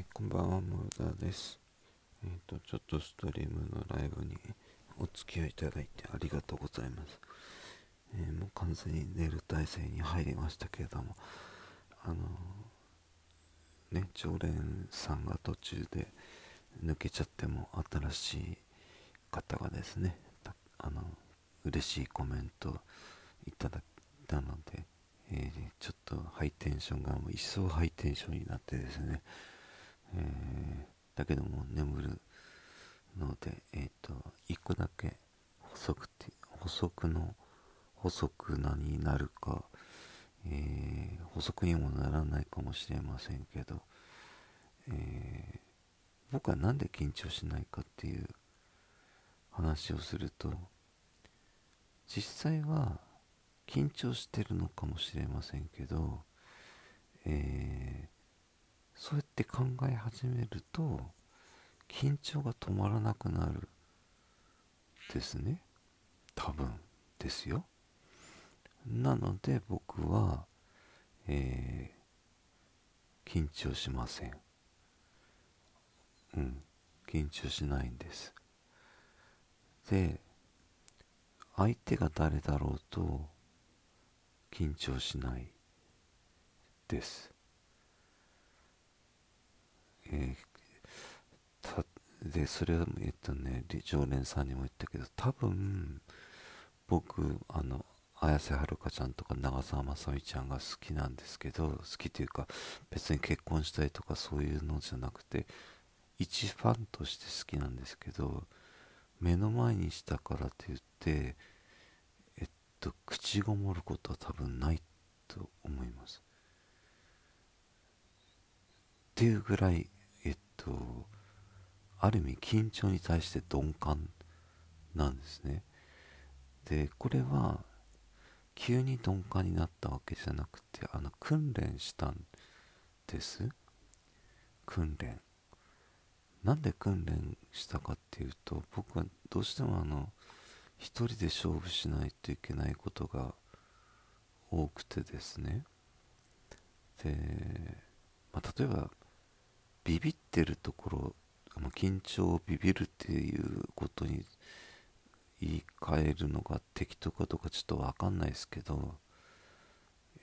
ー、こんばんは、ムーダです。えっ、ー、と、ちょっとストリームのライブにお付き合いいただいてありがとうございます。えー、もう完全に寝る体制に入りましたけれども、あのね、常連さんが途中で抜けちゃっても新しい方がですね、あの、嬉しいコメントいただいたので、えー、ちょっとハイテンションがもう一層ハイテンションになってですね、えー、だけども眠るので、えっ、ー、と、一個だけ補足って補足の補足何になるか、えー、補足にもならないかもしれませんけど、えー、僕は何で緊張しないかっていう話をすると実際は緊張してるのかもしれませんけど、えー、そうやって考え始めると緊張が止まらなくなるですね。多分。ですよ。なので僕は、えー、緊張しません。うん。緊張しないんです。で相手が誰だろうと緊張しないです。えー、で、それは、えっとね、常連さんにも言ったけど、多分、僕、あの、綾瀬はるかちゃんとか長澤まさみちゃんが好きなんですけど、好きというか、別に結婚したいとかそういうのじゃなくて、一ファンとして好きなんですけど、目の前にしたからといって、えっと口ごもることは多分ないと思います。っていうぐらいえっとある意味緊張に対して鈍感なんですね。でこれは急に鈍感になったわけじゃなくてあの訓練したんです。訓練。なんで訓練したかっていうと僕はどうしてもあの一人で勝負しないといけないことが多くてですね。で、まあ、例えばビビってるところ、まあ、緊張をビビるっていうことに言い換えるのが適当かどうかちょっと分かんないですけど、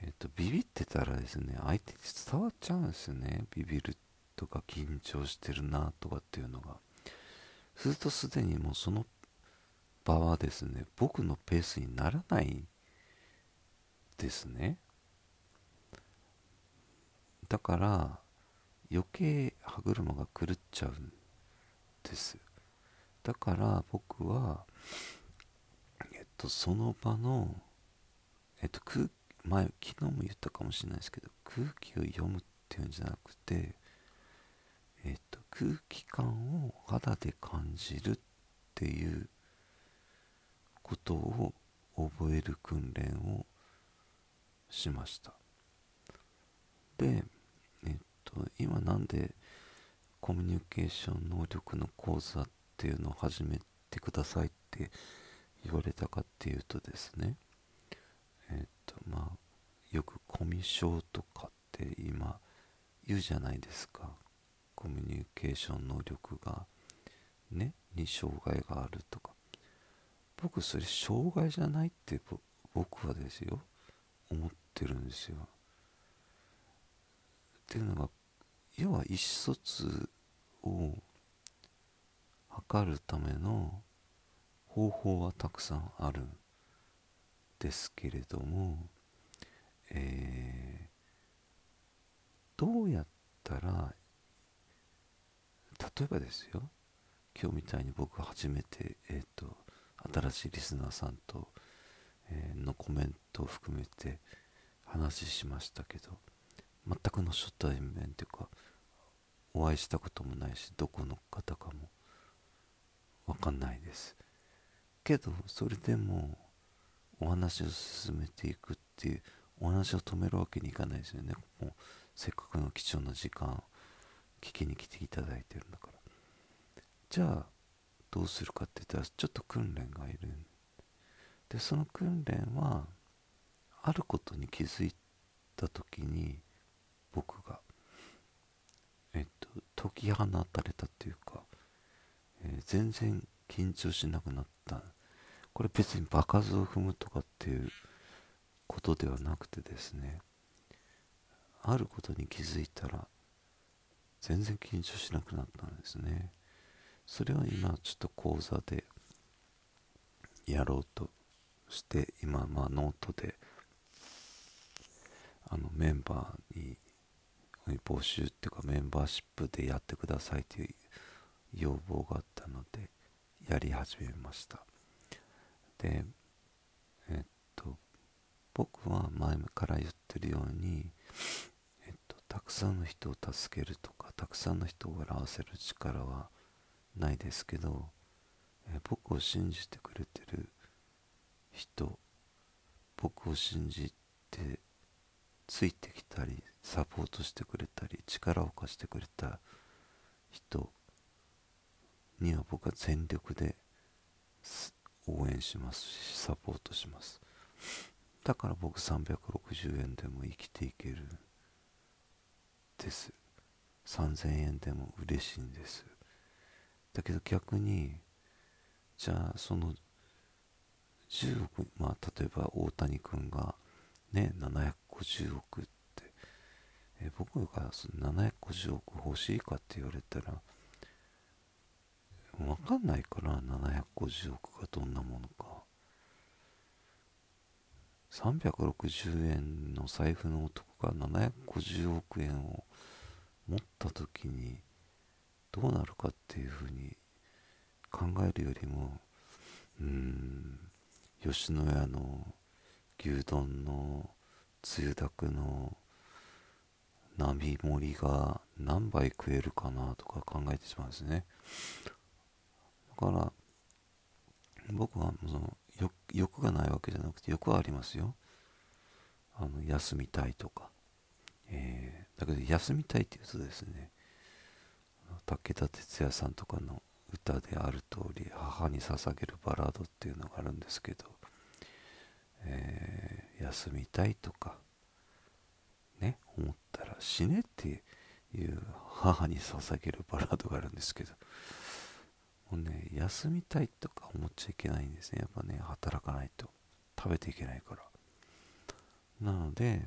えっ、と、ビビってたらですね相手に伝わっちゃうんですよね。ビビるとか緊張してるなとかっていうのが。するとすでにもうその場はですね僕のペースにならないですね。だから余計歯車が狂っちゃうんです。だから僕はえっとその場のえっと空前昨日も言ったかもしれないですけど空気を読むっていうんじゃなくてえっと空気感を肌で感じるっていうことを覚える訓練をしました。でえっと今なんでコミュニケーション能力の講座っていうのを始めてくださいって言われたかっていうとですねえっとまあよくコミュ障とかって今言うじゃないですか。コミュニケーション能力がねに障害があるとか。僕それ障害じゃないって僕はですよ思ってるんですよ。っていうのが要は意思疎通を図るための方法はたくさんあるんですけれども、えー、どうやったら例えばですよ今日みたいに僕初めてえっ、ー、と新しいリスナーさんと、えー、のコメントを含めて話しましたけど全くの初対面というかお会いしたこともないしどこの方かも分かんないです。けどそれでもお話を進めていくっていうお話を止めるわけにいかないですよね。もうせっかくの貴重な時間聞きに来ていただいてるんだから。じゃあどうするかって言ったらちょっと訓練がいるでその訓練はあることに気づいた時に僕がえっと解き放たれたっていうか、えー、全然緊張しなくなった。これ別に場数を踏むとかっていうことではなくてですねあることに気づいたら全然緊張しなくなったんですね。それを今ちょっと講座でやろうとして今まあノートであのメンバーに募集っていうかメンバーシップでやってくださいという要望があったのでやり始めました。でえっと僕は前から言ってるようにえっとたくさんの人を助けるとかたくさんの人を笑わせる力はないですけどえ僕を信じてくれてる人僕を信じてついてきたりサポートしてくれたり力を貸してくれた人には僕は全力で応援しますしサポートします。だから僕360円でも生きていけるです。3000円でも嬉しいんです。だけど逆にじゃあその10億まあ例えば大谷君がね750億ってえ僕がその750億欲しいかって言われたら分かんないから750億がどんなものか。360円の財布の男が750億円を持った時にどうなるかっていうふうに考えるよりもうん吉野家の牛丼のつゆだくの並盛りが何杯食えるかなとか考えてしまうんですね。だから僕はその欲がないわけじゃなくて欲はありますよ。あの休みたいとか、えー、だけど休みたいって言うとですね武田鉄矢さんとかの歌である通り母に捧げるバラードっていうのがあるんですけど、えー、休みたいとかね思ったら死ねっていう母に捧げるバラードがあるんですけど。もうね休みたいとか思っちゃいけないんですね。やっぱね働かないと。食べていけないから。なので、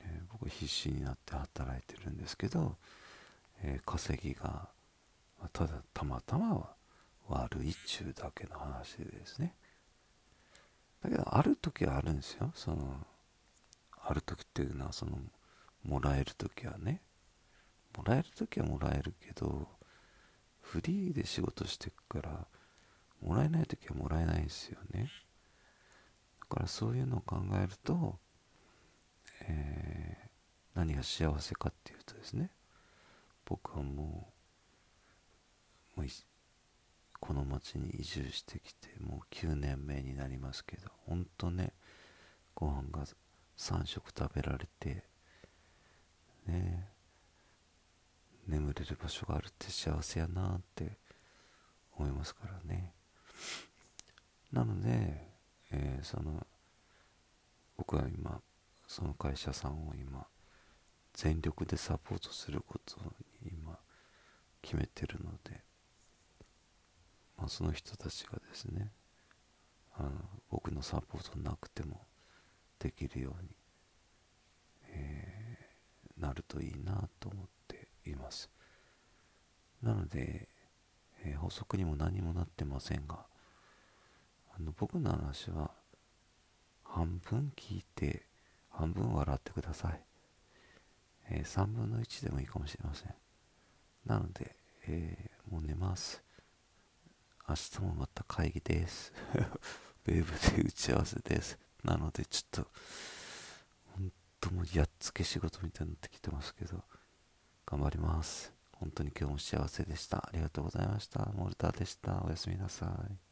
えー、僕必死になって働いてるんですけど、えー、稼ぎがただたまたまは悪いっちゅうだけの話でですね。だけどある時はあるんですよ。そのある時っていうのはそのもらえる時はね。もらえる時はもらえるけどフリーで仕事してくからもらえない時はもらえないんですよね。だからそういうのを考えると、えー、何が幸せかっていうとですね。僕はもうこの町に移住してきてもう9年目になりますけど本当ねご飯が3食食べられてね眠れる場所があるって幸せやなって思いますからね。なので、えー、その僕は今その会社さんを今全力でサポートすることに今決めてるので、まあ、その人たちがですねあの僕のサポートなくてもできるように、えー、なるといいなと思っています。なので、えー、補足にも何もなってませんがあの僕の話は半分聞いて半分笑ってください、えー、3分の1でもいいかもしれません。なので、えー、もう寝ます。明日もまた会議です。ウェブで打ち合わせです。なのでちょっと本当もうやっつけ仕事みたいになってきてますけど頑張ります。本当に今日も幸せでした。ありがとうございました。モルターでした。おやすみなさい。